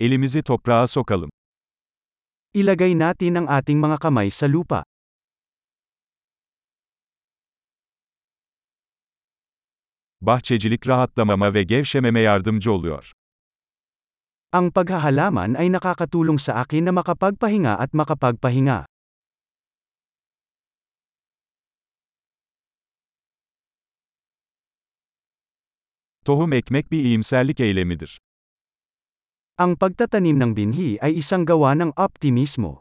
Elimizi toprağa sokalım. Ilagay natin ang ating mga kamay sa lupa. Bahçecilik rahatlamama ve gevşememe yardımcı oluyor. Ang paghahalaman ay nakakatulong sa akin na makapagpahinga at makapagpahinga. Tohum ekmek bir iyimserlik eylemidir. Ang pagtatanim ng binhi ay isang gawa ng optimismo.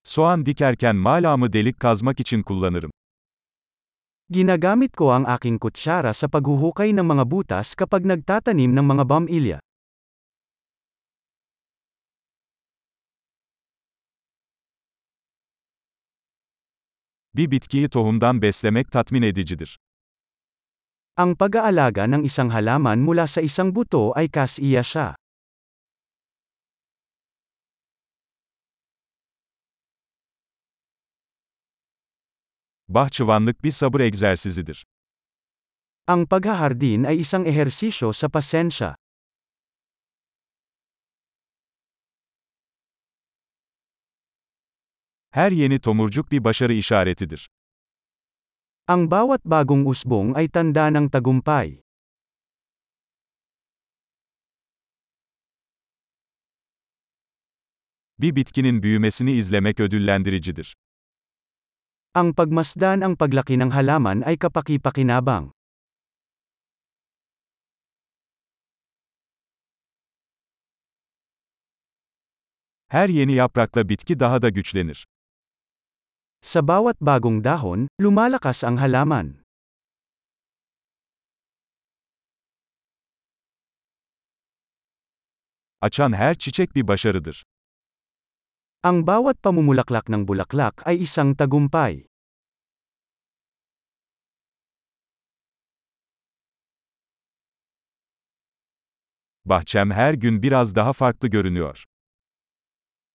Soğan dikerken malamı delik kazmak için kullanırım. Ginagamit ko ang aking kutsara sa paghuhukay ng mga butas kapag nagtatanim ng mga bamilya. Bir bitkiyi tohumdan beslemek tatmin edicidir. Ang pag-aalaga ng isang halaman mula sa isang buto ay kasiya siya. Bahçıvanlık bir sabır egzersizidir. Ang paghahardin ay isang ehersisyo sa pasensya. Her yeni tomurcuk bir başarı işaretidir. Ang bawat bagong usbong ay tanda ng tagumpay. Bir bitkinin büyümesini izlemek ödüllendiricidir. Ang pagmasdan ang paglaki ng halaman ay kapaki-pakinabang. Her yeni yaprakla bitki daha da güçlenir. Sa bawat bagong dahon, lumalakas ang halaman. Açan her çiçek bir başarıdır. Ang bawat pamumulaklak ng bulaklak ay isang tagumpay. Bahçem her gün biraz daha farklı görünüyor.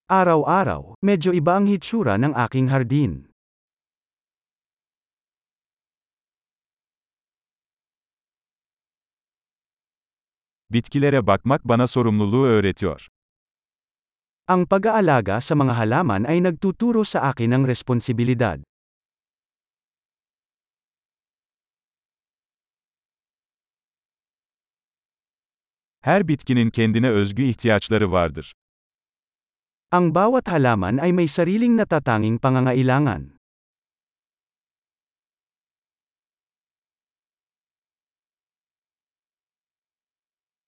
Araw-araw, medyo iba ang hitsura ng aking hardin. Bitkilere bakmak bana sorumluluğu öğretiyor. Ang pag-aalaga sa mga halaman ay nagtuturo sa akin ng responsibilidad. Her bitkinin kendine özgü ihtiyaçları vardır. Ang bawat halaman ay may sariling natatanging pangangailangan.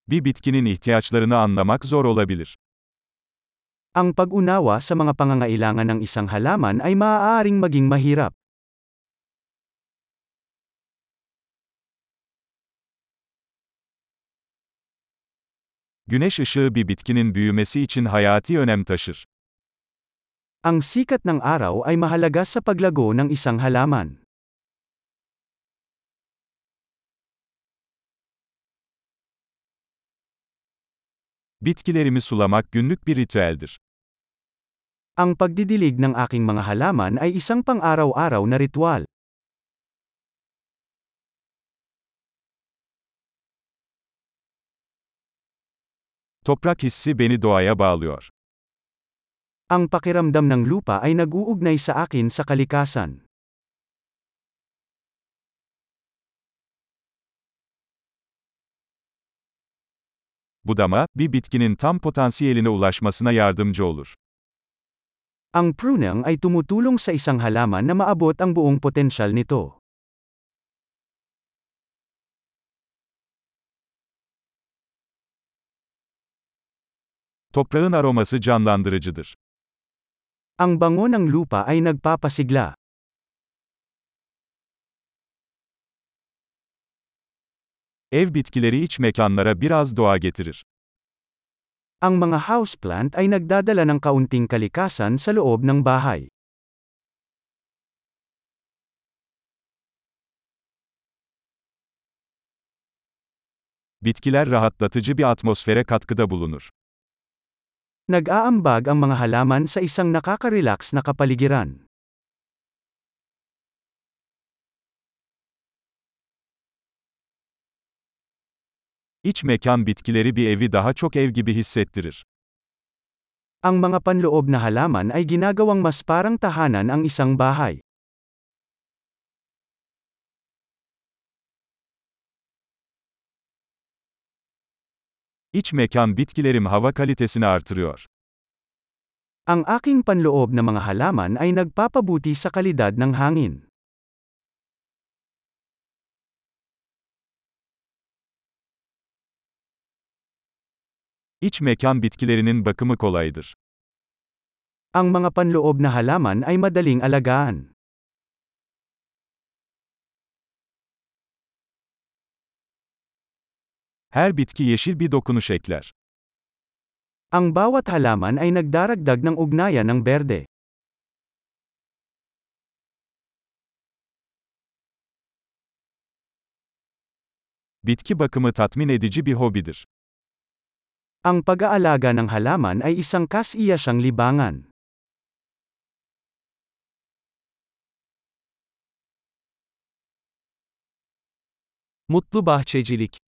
Bir bitkinin ihtiyaçlarını anlamak zor olabilir. Ang pag-unawa sa mga pangangailangan ng isang halaman ay maaaring maging mahirap. Güneş ışığı bir bitkinin büyümesi için hayati önem taşır. Ang sikat ng araw ay mahalaga sa paglago ng isang halaman. Bitkilerimi sulamak günlük bir ritüeldir. Ang pagdidilig ng aking mga halaman ay isang pang-araw-araw na ritual. Toprak hissi beni doğaya bağlıyor. Ang pakiramdam ng lupa ay nag-uugnay sa akin sa kalikasan. Budama, bir bitkinin tam potansiyeline ulaşmasına yardımcı olur. Ang pruning ay tumutulong sa isang halaman na maabot ang buong potensyal nito. Toprağın aroması canlandırıcıdır. Ang bango ng lupa ay nagpapasigla. Ev bitkileri iç mekanlara biraz doğa getirir. Ang mga houseplant ay nagdadala ng kaunting kalikasan sa loob ng bahay. Bitkiler rahatlatıcı bir atmosfere katkıda bulunur. Nag-aambag ang mga halaman sa isang nakaka-relax na kapaligiran. İç mekan bitkileri bir evi daha çok ev gibi hissettirir. Ang mga panloob na halaman ay ginagawang mas parang tahanan ang isang bahay. İç mekan bitkilerim hava kalitesini artırıyor. Ang aking panloob na mga halaman ay nagpapabuti sa kalidad ng hangin. İç mekan bitkilerinin bakımı kolaydır. Ang mga panloob na halaman ay madaling alagaan. Her bitki yeşil bir dokunuş ekler. Ang bawat halaman ay nagdaragdag ng ugnayan ng berde. Bitki bakımı tatmin edici bir hobidir. Ang pag-aalaga ng halaman ay isang kasiyasyang libangan. Mutlu bahçecilik